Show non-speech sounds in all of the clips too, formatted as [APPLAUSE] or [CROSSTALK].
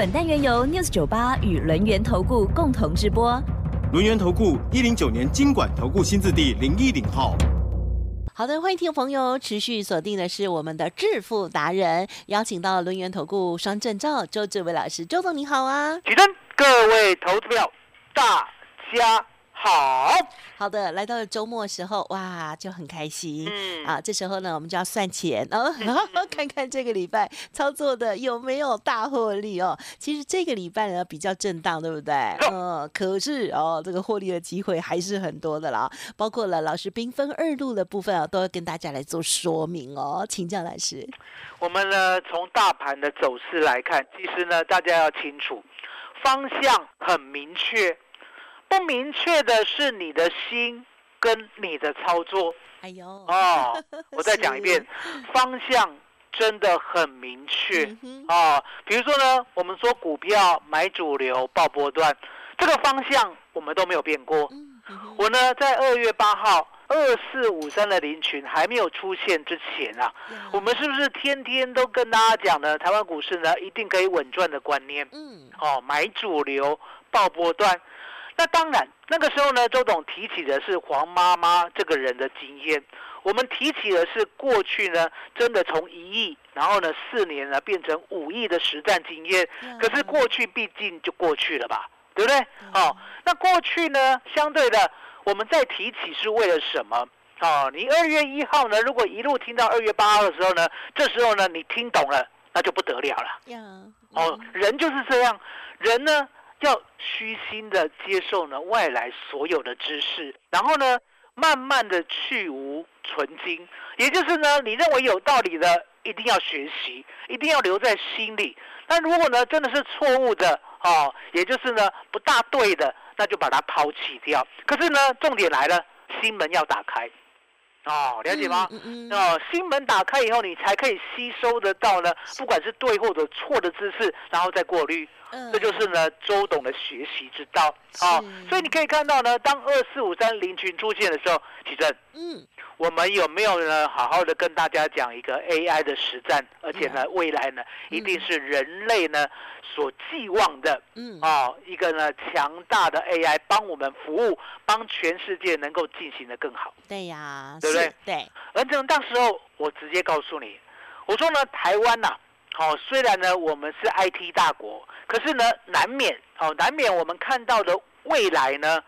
本单元由 News 九八与轮源投顾共同直播。轮源投顾一零九年经管投顾新字第零一零号。好的，欢迎听众朋友持续锁定的是我们的致富达人，邀请到轮源投顾双证照周志伟老师，周总你好啊！起身，各位投资票，大家好。好的，来到了周末时候，哇，就很开心。嗯啊，这时候呢，我们就要算钱，哦，看看这个礼拜操作的有没有大获利哦。其实这个礼拜呢比较震荡，对不对？[LAUGHS] 嗯，可是哦，这个获利的机会还是很多的啦，包括了老师兵分二路的部分啊，都要跟大家来做说明哦。请教老师。我们呢，从大盘的走势来看，其实呢，大家要清楚，方向很明确，不明确的是你的心跟你的操作哎呦，哦。[LAUGHS] 我再讲一遍，方向真的很明确嗯哦。比如说呢，我们说股票买主流报波段，这个方向我们都没有变过。嗯嗯我呢，在二月八号二四五三的林群还没有出现之前啊，我们是不是天天都跟大家讲呢？台湾股市呢，一定可以稳赚的观念嗯哦，买主流报波段。那当然，那个时候呢，周董提起的是黄妈妈这个人的经验，我们提起的是过去呢，真的从一亿，然后呢四年呢变成五亿的实战经验。可是过去毕竟就过去了吧，对不对？哦，那过去呢，相对的，我们再提起是为了什么？哦，你二月一号呢，如果一路听到二月八号的时候呢，这时候呢你听懂了，那就不得了了。呀，哦，人就是这样，人呢要虚心的接受呢外来所有的知识，然后呢慢慢的去无存精，也就是呢你认为有道理的，一定要学习，一定要留在心里。那如果呢真的是错误的哦，也就是呢不大对的，那就把它抛弃掉。可是呢重点来了，心门要打开。哦，了解吗？嗯嗯嗯哦，心门打开以后，你才可以吸收得到呢，不管是对或者错的知识，然后再过滤。嗯。这就是呢周董的学习之道。啊。所以你可以看到呢，当二四五三零群出现的时候，其正，嗯。我们有没有呢好好的跟大家讲一个 AI 的实战，而且呢未来呢一定是人类呢所寄望的嗯。啊一个呢强大的 AI 帮我们服务，帮全世界能够进行的更好。对呀，对不对？是？对，而这种到时候我直接告诉你，我说呢，台湾呐、好、虽然呢我们是 IT 大国，可是呢难免哦，难免我们看到的未来呢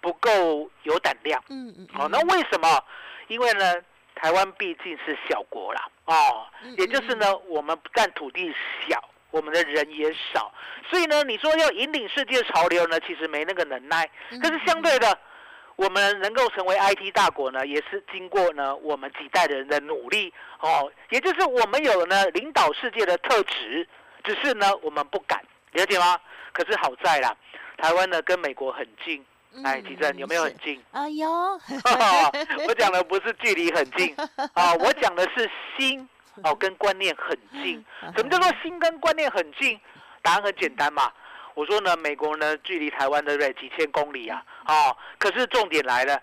不够有胆量。嗯嗯，哦，那为什么？因为呢，台湾毕竟是小国啦，哦嗯，也就是呢，我们不但土地小，我们的人也少，所以呢，你说要引领世界潮流呢，其实没那个能耐。嗯可是相对的，我们能够成为 IT 大国呢，也是经过呢我们几代人的努力哦，也就是我们有呢领导世界的特质，只是呢我们不敢，了解吗？可是好在啦，台湾呢跟美国很近，哎，嗯吉正有没有很是近？哎呦，[LAUGHS] 我讲的不是距离很近啊，[LAUGHS] 我讲的是心哦，跟观念很近。什么叫做心跟观念很近？答案很简单嘛。我说呢，美国呢距离台湾对不对几千公里啊？哦，可是重点来了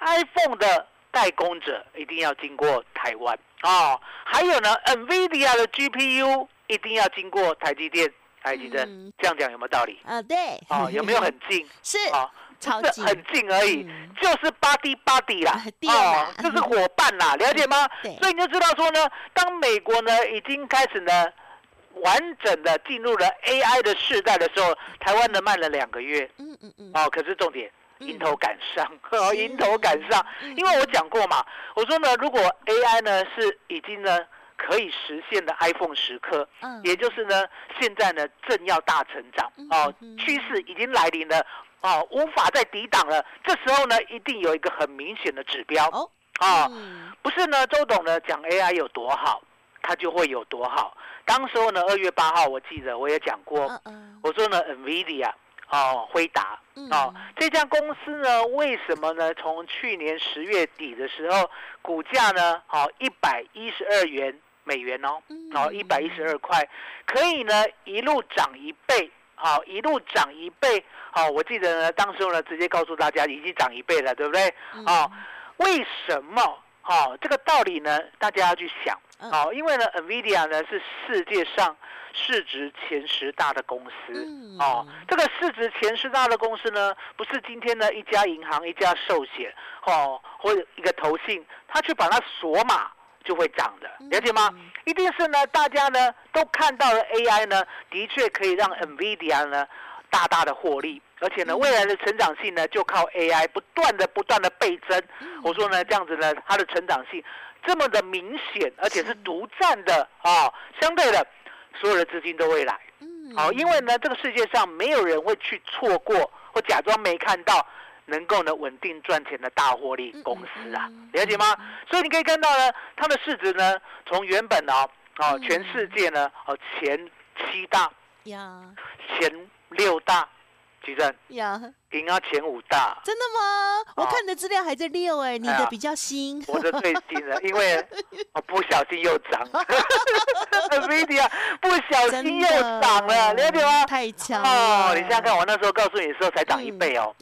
，iPhone 的代工者一定要经过台湾哦，还有呢，NVIDIA 的 GPU 一定要经过台积电。台积电嗯这样讲有没有道理？啊，对，哦，有没有很近？[LAUGHS] 是啊，超近这很近而已，嗯就是巴蒂巴蒂啦，哦，这是伙伴啦，了解吗？[LAUGHS] 对所以你就知道说呢，当美国呢已经开始呢完整的进入了 AI 的世代的时候，台湾呢慢了两个月。嗯嗯嗯，哦，可是重点。嗯。迎头赶上，[LAUGHS] 哦，迎头赶上，嗯因为我讲过嘛，我说呢，如果 AI 呢是已经呢可以实现的 iPhone 时刻，嗯。也就是呢，现在呢正要大成长哦嗯，趋势已经来临了哦，无法再抵挡了。这时候呢，一定有一个很明显的指标。哦不是呢，周董呢讲 AI 有多好，它就会有多好。当时候呢，二月八号我记得我也讲过，我说呢，NVIDIA 哦，辉达嗯哦，这家公司呢，为什么呢？从去年十月底的时候，股价呢，好一百一十二元美元哦，嗯哦一百一十二块，可以呢一路涨一倍，好一路涨一倍，好，我记得呢，当时候呢直接告诉大家已经涨一倍了，对不对？嗯哦，为什么？哦，这个道理呢，大家要去想。嗯哦，因为呢，NVIDIA 呢是世界上市值前十大的公司。嗯哦，这个市值前十大的公司呢，不是今天呢一家银行、一家寿险，哦，或者一个投信，它去把它锁码就会涨的，了解吗？嗯一定是呢，大家呢都看到了 AI 呢，的确可以让 NVIDIA 呢大大的获利，而且呢，嗯。未来的成长性呢就靠 AI 不断的不断的倍增。嗯。我说呢，这样子呢，它的成长性这么的明显，而且是独占的啊、相对的，所有的资金都会来。嗯。好、因为呢，这个世界上没有人会去错过或假装没看到能够呢稳定赚钱的大获利公司啊。了解吗？所以你可以看到呢，它的市值呢，从原本哦哦嗯。全世界呢哦前七大、呀。前六大，举证。呀，赢啊前五大，真的吗？我哦看你的资料还在六哎，你的比较新。我的最新了，[LAUGHS] 因为我不小心又涨，[LAUGHS] NVIDIA 不小心又涨了，了解吗？太强哦，了。你想想看，我那时候告诉你的时候才涨一倍哦，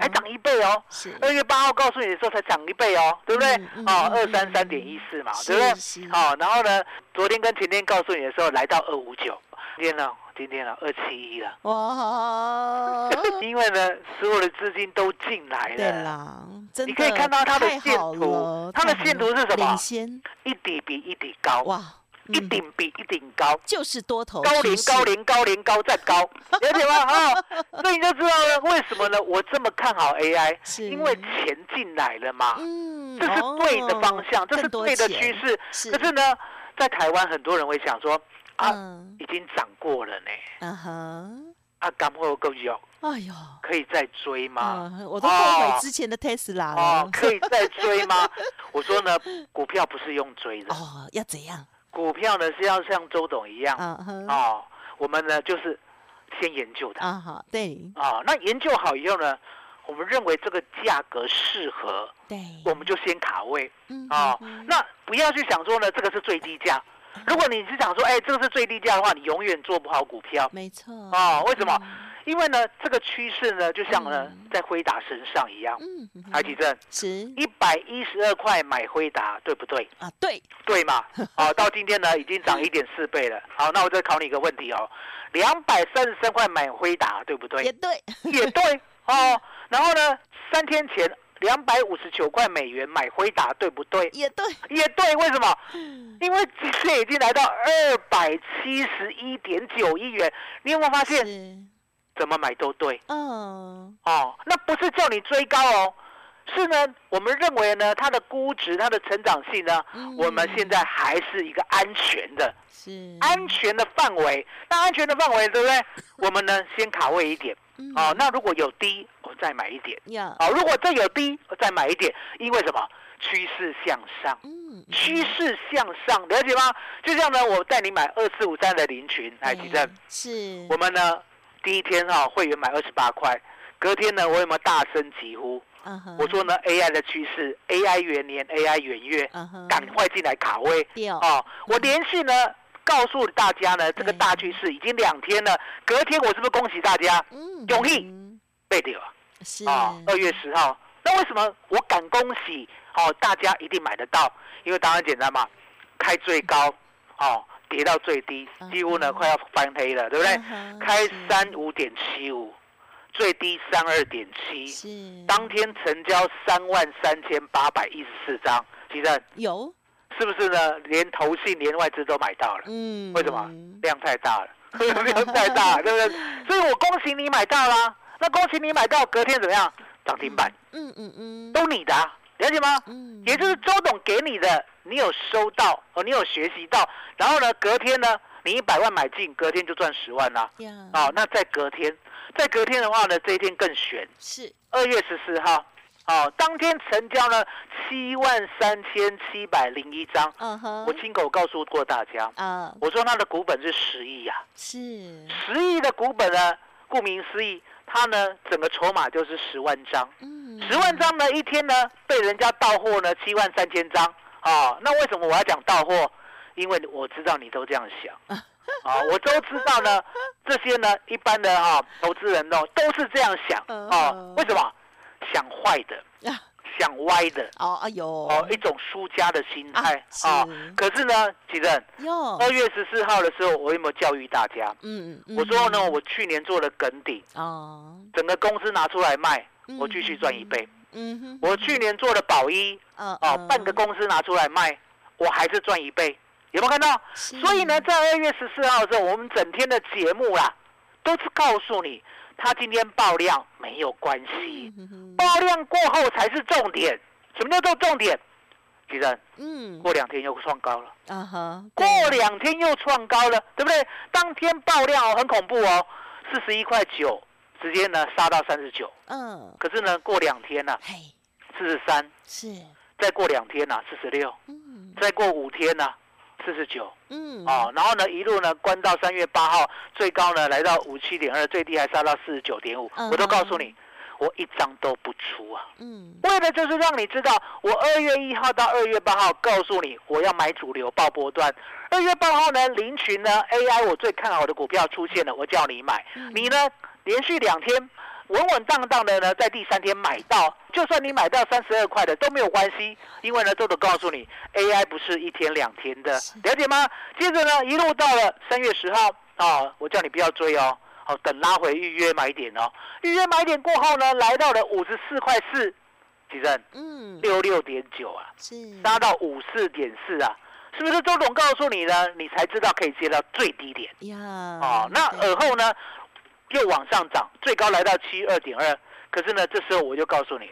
才涨一倍哦。二月八号告诉你的时候才涨一倍哦，对不对？哦，嗯二三三点一四嘛，对不对？是。是？好，然后呢，昨天跟前天告诉你的时候来到二五九，今天呢，今天了二七一了。哇，[LAUGHS] 因为呢，所有的资金都进来对了，啦，真的你可以看到它的太线好图了它的线图是什么？先一底比一底高，哇，一嗯顶比一顶高。就是多头高龄高龄高龄高再高，[LAUGHS] 了解吗？啊，那你就知道了为什么呢？我这么看好 AI，是。因为钱进来了嘛，嗯，这是对的方向，哦这是对的趋势。是。可是呢，在台湾很多人会想说啊，嗯。已经涨过了呢，嗯哼，啊，敢会有够有哎呦，可以再追吗？嗯，我都后悔哦之前的 Tesla 哦了，。可以再追吗？[LAUGHS] 我说呢，股票不是用追的，哦，要怎样？股票呢是要像周董一样嗯哼，哦，我们呢就是先研究它。啊好，对啊，那研究好以后呢，我们认为这个价格适合，对，我们就先卡位嗯啊嗯。那不要去想说呢，这个是最低价。如果你是想说，哎，这个是最低价的话，你永远做不好股票没错哦。为什么？嗯因为呢，这个趋势呢，就像呢嗯在辉达身上一样。嗯嗯海基正是一百一十二块买辉达，对不对？啊，对，对嘛？好，[LAUGHS] 到今天呢已经涨一点四倍了。好，那我再考你一个问题哦，两百三十三块买辉达，对不对？也对，也对哦。然后呢，三天前两百五十九块美元买辉达，对不对？也对，也对，为什么？因为今天已经来到二百七十一点九亿元，你有没有发现？怎么买都对嗯，哦。那不是叫你追高哦，是呢，我们认为呢，它的估值、它的成长性呢，嗯我们现在还是一个安全的、是安全的范围。那安全的范围，对不对？我们呢，先卡位一点嗯哦。那如果有低，我再买一点。呀，好，如果这有低，我再买一点，因为什么？趋势向上，嗯，趋势向上，了解吗？就像呢，我带你买二四五三的林群，来，对吉正，是，我们呢第一天哈、会员买二十八块，隔天呢我有没有大声疾呼？我说呢 AI 的趋势，AI 元年，AI 元月，赶快进来卡位哦哦！我连续呢告诉大家呢，这个大趋势已经两天了，隔天我是不是恭喜大家嗯永义嗯背掉啊？是啊，二月十号。那为什么我敢恭喜？哦，大家一定买得到，因为当然简单嘛，开最高，哦，跌到最低，几乎呢快要翻黑了，对不对开三五点七五，最低三二点七，是当天成交三万三千八百一十四张，其实有，是不是呢？连投信连外资都买到了，嗯，为什么？量太大了，[LAUGHS] 量太大了，对不对？[LAUGHS] 所以我恭喜你买到啦。那恭喜你买到，隔天怎么样？涨停板，嗯嗯嗯，都你的、啊，了解吗？嗯，也就是周董给你的，你有收到哦，你有学习到，然后呢，隔天呢，你一百万买进，隔天就赚十万啦。啊，哦，那在隔天，再隔天的话呢，这一天更悬，是，二月十四号，哦，当天成交呢七万三千七百零一张，嗯哼。我亲口告诉过大家，啊，我说它的股本是十亿呀、是，十亿的股本呢，顾名思义，它呢整个筹码就是十万张，嗯，十万张呢一天呢被人家到货呢七万三千张，啊，那为什么我要讲到货？因为我知道你都这样想，[LAUGHS] 啊，我都知道呢，[LAUGHS] 这些呢一般的啊投资人呢都是这样想啊嗯，为什么？想坏的，啊想歪的，哦，哎呦，哦，一种输家的心态啊。可是呢，吉正，二月十四号的时候，我有没有教育大家？嗯，嗯我说呢，，我去年做了梗底，哦，整个公司拿出来卖，嗯我继续赚一倍。嗯哼，我去年做了保一，嗯哦，半个公司拿出来卖，我还是赚一倍。有没有看到？所以呢，在二月十四号的时候，我们整天的节目啦，都是告诉你，它今天爆量没有关系，爆量过后才是重点。什么叫做重点？吉正，嗯，过两天又创高了，啊哈，过对两天又创高了，对不对？当天爆量哦，很恐怖哦，四十一块九，直接呢杀到三十九。嗯，可是呢，过两天呢、嘿，四十三，是，再过两天呢、四十六，嗯。再过五天呢、四十九。嗯，哦，然后呢，一路呢关到三月八号，最高呢来到五七点二，最低还杀到四十九点五嗯。我都告诉你，我一张都不出啊，嗯，为了就是让你知道，我二月一号到二月八号告诉你，我要买主流爆波段。二月八号呢，林群呢 AI 我最看好的股票出现了，我叫你买，嗯你呢连续两天。稳稳当当的呢，在第三天买到，就算你买到三十二块的都没有关系，因为呢，周董告诉你，AI 不是一天两天的，了解吗？接着呢，一路到了三月十号，啊，我叫你不要追哦，好，等拉回预约买点哦，预约买点过后呢，来到了五十四块四，几阵嗯，六六点九啊，是，杀到五四点四啊，是不是周董告诉你呢？你才知道可以接到最低点。呀，哦，那对。而后呢，又往上涨，最高来到七二点二。可是呢，这时候我就告诉你，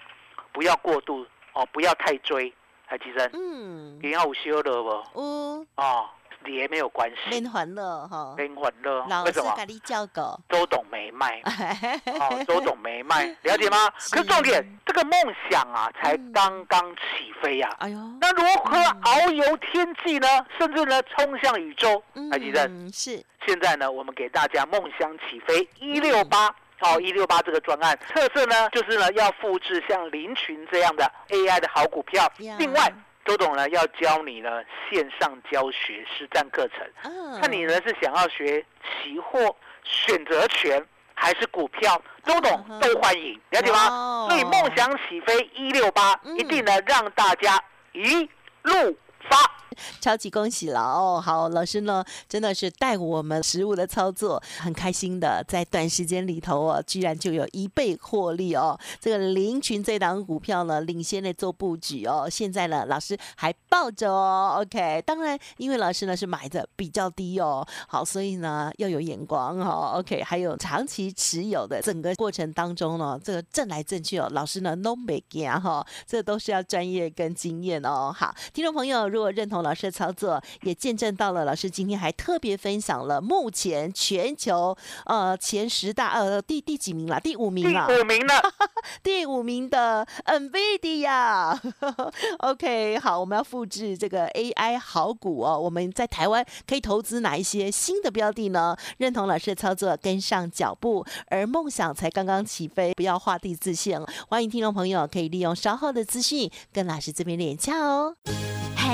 不要过度哦，不要太追。海基生，嗯，你要午休了不？哦，哦，也没有关系，连环了哈，连环了。老为什么？师给你叫狗，周董没卖。[LAUGHS] 哦，周董没卖，嗯 [LAUGHS] 了解吗？可是重点，这个梦想啊，才嗯刚刚起飞呀、哎呦，那如何遨游天际呢？甚至呢，冲向宇宙？海基生，嗯，是，现在呢，我们给大家梦想起飞一六八。好，一六八这个专案特色呢，就是呢要复制像林群这样的 AI 的好股票呀。另外，周董呢要教你呢线上教学实战课程，嗯，看你呢是想要学期货、选择权还是股票，周董嗯都欢迎，了解吗？哦。所以梦想起飞一六八嗯。一定呢让大家一路发。[LAUGHS] 超级恭喜了哦！好，老师呢真的是带我们实物的操作，很开心的，在短时间里头哦，居然就有一倍获利哦。这个林群这档股票呢，领先的做布局哦，现在呢老师还抱着哦。OK，当然因为老师呢是买的比较低哦，好，所以呢要有眼光哦。OK，还有长期持有的整个过程当中呢，这个挣来挣去哦，老师呢都没惊哈，这都是要专业跟经验哦。好，听众朋友如果认同老师的操作，也见证到了老师今天还特别分享了目前全球呃前十大呃第第几名了？第五名第，五名了，[LAUGHS] 第五名的 NVIDIA。[LAUGHS] OK，好，我们要复制这个 AI 好股哦。我们在台湾可以投资哪一些新的标的呢？认同老师的操作，跟上脚步，而梦想才刚刚起飞，不要画地自限。欢迎听众朋友可以利用稍后的资讯跟老师这边连洽哦。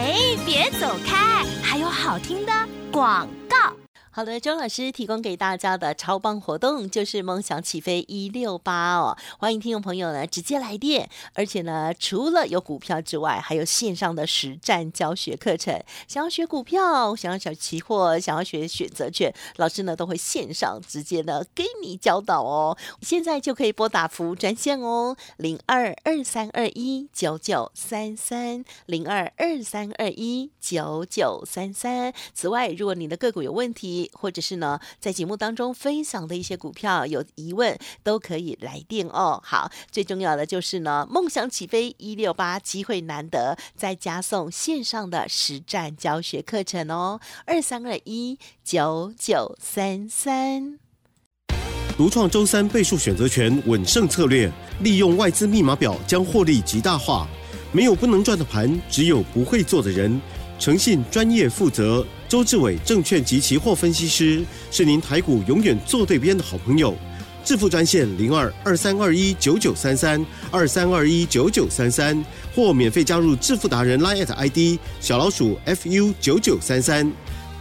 哎，别走开，还有好听的广告。好的，周老师提供给大家的超棒活动就是梦想起飞一六八哦，欢迎听众朋友呢直接来电，而且呢除了有股票之外，还有线上的实战教学课程。想要学股票，想要学期货，想要学选择权，老师呢都会线上直接呢给你教导哦。现在就可以拨打服务专线哦，零二二三二一九九三三零二二三二一九九三三。此外，如果你的个股有问题，或者是呢在节目当中分享的一些股票有疑问，都可以来电哦。好，最重要的就是呢，梦想起飞一六八，机会难得，再加送线上的实战教学课程哦，二三二一九九三三。独创周三倍数选择权稳胜策略，利用外资密码表将获利极大化。没有不能赚的盘，只有不会做的人。诚信、专业、负责，周志伟证券及期货分析师是您台股永远做对边的好朋友。致富专线零二二三二一九九三三二三二一九九三三，或免费加入致富达人 Line ID 小老鼠 fu 九九三三。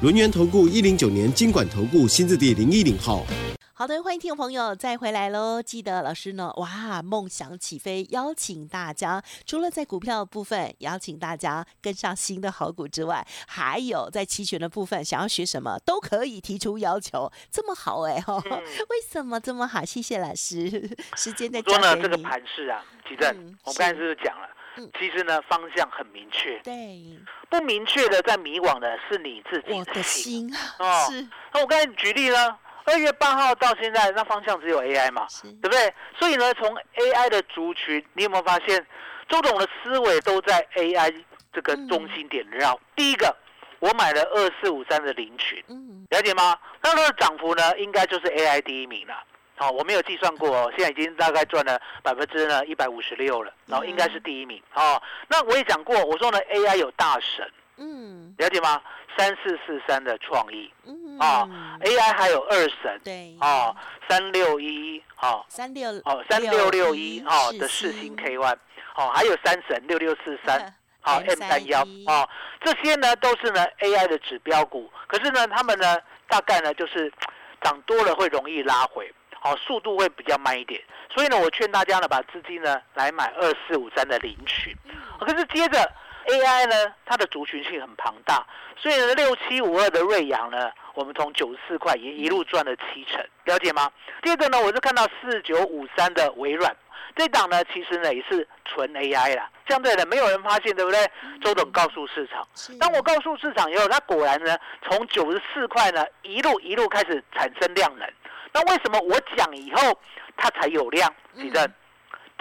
轮源投顾一零九年经管投顾新字第零一零号。好的，欢迎听众朋友再回来喽！记得老师呢，哇，梦想起飞，邀请大家除了在股票部分邀请大家跟上新的好股之外，还有在期权的部分，想要学什么都可以提出要求，这么好哎哈？[LAUGHS] 为什么这么好？谢谢老师，[LAUGHS] 时间在说呢，这个盘势啊，其正，我们刚才是不是讲了？其实呢，方向很明确，对，不明确的在迷惘的是你自己的心哦。是，那我刚才举例呢。二月八号到现在，那方向只有 AI 嘛，对不对？所以呢，从 AI 的族群，你有没有发现，周董的思维都在 AI 这个中心点绕？第一个，我买了二四五三的林群，了解吗？那它的涨幅呢，应该就是 AI 第一名了。好，我没有计算过，哦，现在已经大概赚了百分之呢一百五十六了，然后应该是第一名。哦，那我也讲过，我说呢 AI 有大神。嗯，了解吗？三四四三的创意，嗯啊，AI 还有二神，对，哦，三六一，好，三六，哦，三六六一，哦的四星 K One，哦，还有三神六六四三，好 M 三幺，哦，这些呢都是呢 AI 的指标股，可是呢他们呢大概呢就是涨多了会容易拉回，好，速度会比较慢一点，所以呢我劝大家呢把资金呢来买二四五三的领取，可是接着。AI 呢，它的族群性很庞大，所以呢，六七五二的瑞阳呢，我们从九十四块也一路赚了七成，了解吗？第二个呢，我是看到四九五三的微软，这档呢，其实呢也是纯 AI 啦，相对的没有人发现，对不对？周董告诉市场，当我告诉市场以后，它果然呢，从九十四块呢，一路一路开始产生量能。那为什么我讲以后它才有量？你的。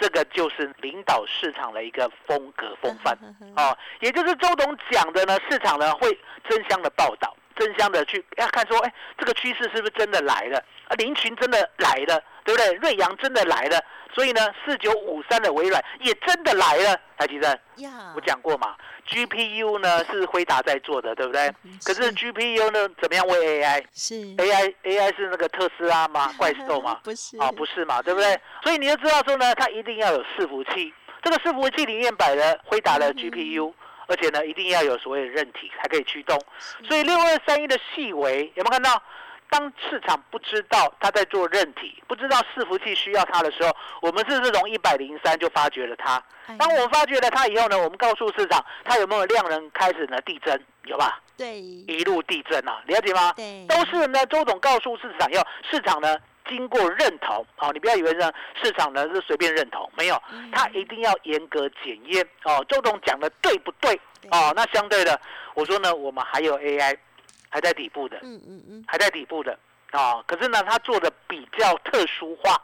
这个就是领导市场的一个风格风范哦，也就是周董讲的呢，市场呢会争相的报道，争相的去要看说，哎，这个趋势是不是真的来了？啊，林群真的来了，对不对？瑞阳真的来了。所以呢，四九五三的微软也真的来了，台积电。我讲过嘛，GPU 呢是辉达在做的，对不对？可是 GPU 呢怎么样为 AI？是 AI AI 是那个特斯拉吗？[LAUGHS] 怪兽吗？不是啊，不是嘛，对不对？所以你就知道说呢，它一定要有伺服器，这个伺服器里面摆了辉达的 GPU，而且呢一定要有所谓的韧体才可以驱动。所以六二三一的细微有没有看到？当市场不知道它在做韧体，不知道伺服器需要它的时候，我们是不是从一百零三就发掘了它？当我们发掘了它以后呢，我们告诉市场它有没有量能开始呢递增？有吧？对，一路递增啊，了解吗？对，都是呢。周总告诉市场要市场呢经过认同，好，你不要以为呢市场呢是随便认同，没有，他一定要严格检验哦。周董讲的对不对？哦，那相对的，我说呢，我们还有 AI。还在底部的，嗯嗯嗯，还在底部的哦。可是呢，它做的比较特殊化，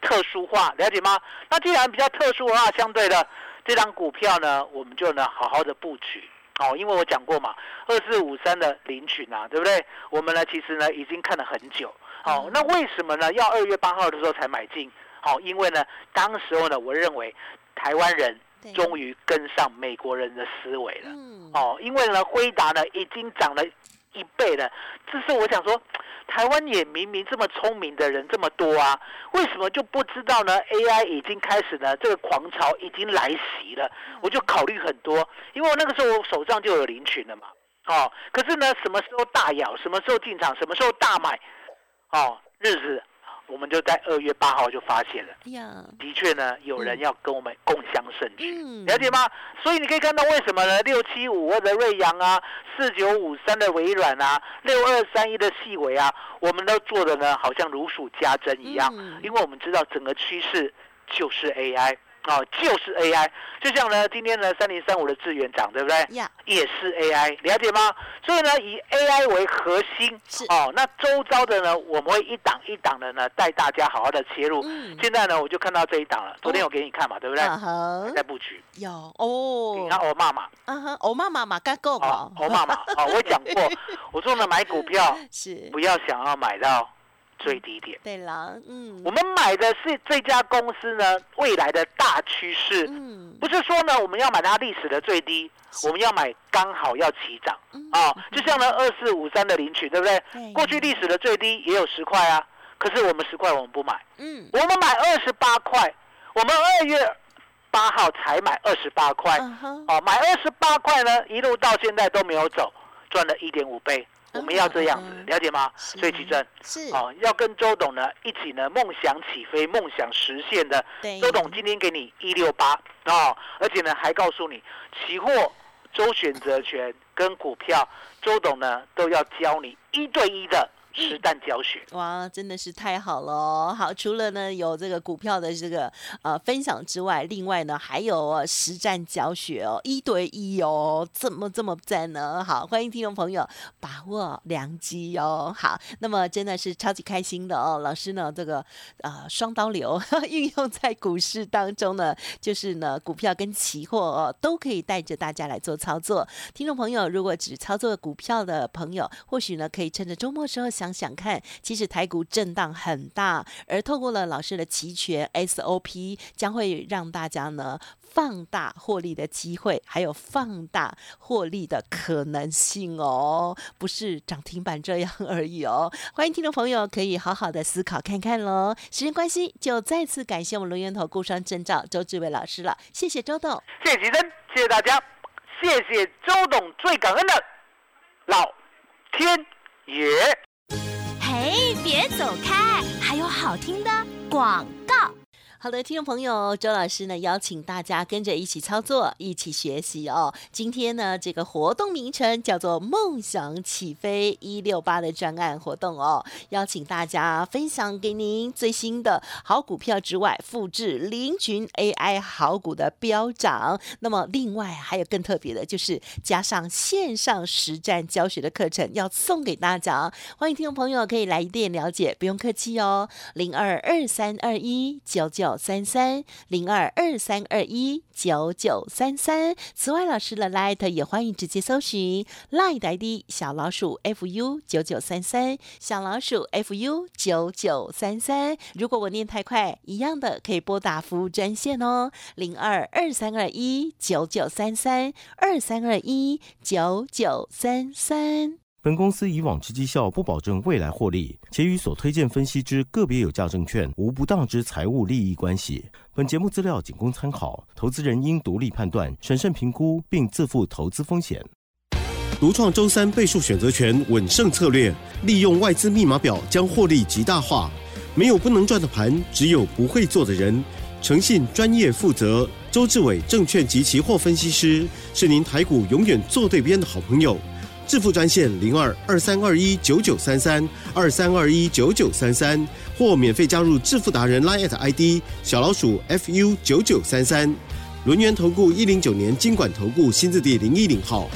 特殊化，了解吗？那既然比较特殊化，相对的这张股票呢，我们就呢好好的布局哦。因为我讲过嘛，二四五三的领取啊，对不对？我们呢其实呢已经看了很久哦。那为什么呢要二月八号的时候才买进？哦，因为呢当时候呢，我认为台湾人终于跟上美国人的思维了。哦，因为呢辉达呢已经涨了。一倍了，这是我想说，台湾也明明这么聪明的人这么多啊，为什么就不知道呢？AI 已经开始呢，这个狂潮已经来袭了。我就考虑很多，因为我那个时候我手上就有林群了嘛，哦，可是呢，什么时候大咬，什么时候进场，什么时候大买，哦，日子。我们就在二月八号就发现了，的确呢，有人要跟我们共享盛举，了解吗？所以你可以看到为什么呢？六七五二的瑞阳啊，四九五三的微软啊，六二三一的细微啊，我们都做的呢，好像如数家珍一样，因为我们知道整个趋势就是 AI。哦，就是 AI，就像呢，今天呢，三零三五的资源涨，对不对？呀，也是 AI，了解吗？所以呢，以 AI 为核心，哦。那周遭的呢，我们会一档一档的呢，带大家好好的切入。嗯。现在呢，我就看到这一档了。昨天我给你看嘛，对不对？在布局。有哦。你看欧妈妈。嗯哼，欧妈妈嘛，该够嘛。欧妈妈，哦，我讲过，[LAUGHS] 我说呢，买股票是不要想要买到。最低点。对了，嗯，我们买的是这家公司呢未来的大趋势，嗯，不是说呢我们要买它历史的最低，我们要买刚好要起涨。嗯。啊。就像呢二四五三的领取，对不对？对？过去历史的最低也有十块啊，可是我们十块我们不买，嗯，我们买二十八块，我们二月八号才买二十八块，哦，买二十八块呢，一路到现在都没有走，赚了一点五倍。我们要这样子嗯，了解吗？所以奇正，是，哦，要跟周董呢一起呢梦想起飞、梦想实现的。对，周董今天给你一六八哦，而且呢还告诉你，期货、周选择权跟股票，周董呢都要教你一对一的实战教学。哇，真的是太好了哦！好，除了呢有这个股票的这个呃分享之外，另外呢还有呃实战教学哦，一对一哦，这么这么赞呢！好，欢迎听众朋友把握良机哦。好，那么真的是超级开心的哦，老师呢这个呃双刀流 [LAUGHS] 运用在股市当中呢，就是呢股票跟期货哦都可以带着大家来做操作。听众朋友，如果只操作股票的朋友，或许呢可以趁着周末时候想想看，其实台股震荡很大，而透过了老师的期权 SOP，将会让大家呢。放大获利的机会，还有放大获利的可能性哦，不是涨停板这样 [LAUGHS] 而已哦。欢迎听众朋友可以好好的思考看看喽。时间关系，就再次感谢我们龙源投顾双证照周志伟老师了，谢谢周董。谢谢吉珍，谢谢大家，谢谢周董，最感恩的老天爷。别走开，还有好听的广告。好的，听众朋友，周老师呢邀请大家跟着一起操作，一起学习哦。今天呢，这个活动名称叫做“梦想起飞一六八”的专案活动哦，邀请大家分享给您最新的好股票之外，复制林群 AI 好股的飙涨。那么，另外还有更特别的，就是加上线上实战教学的课程要送给大家。欢迎听众朋友可以来电了解，不用客气哦，零二二三二一九九。三三零二二三二一九九三三。此外，老师的 Light 也欢迎直接搜寻 Light ID 小老鼠 fu 九九三三，小老鼠 fu 九九三三。如果我念太快，一样的可以拨打服务专线哦，零二二三二一九九三三二三二一九九三三。本公司以往之绩效不保证未来获利，且与所推荐分析之个别有价证券无不当之财务利益关系。本节目资料仅供参考，投资人应独立判断、审慎评估，并自负投资风险。独创周三倍数选择权稳胜策略，利用外资密码表将获利极大化。没有不能赚的盘，只有不会做的人。诚信、专业、负责，周志伟证券及期货分析师是您台股永远做对边的好朋友。致富专线零二二三二一九九三三二三二一九九三三，或免费加入致富达人 Line ID 小老鼠 fu 九九三三。轮源投顾一零九年经管投顾新字第零一零号。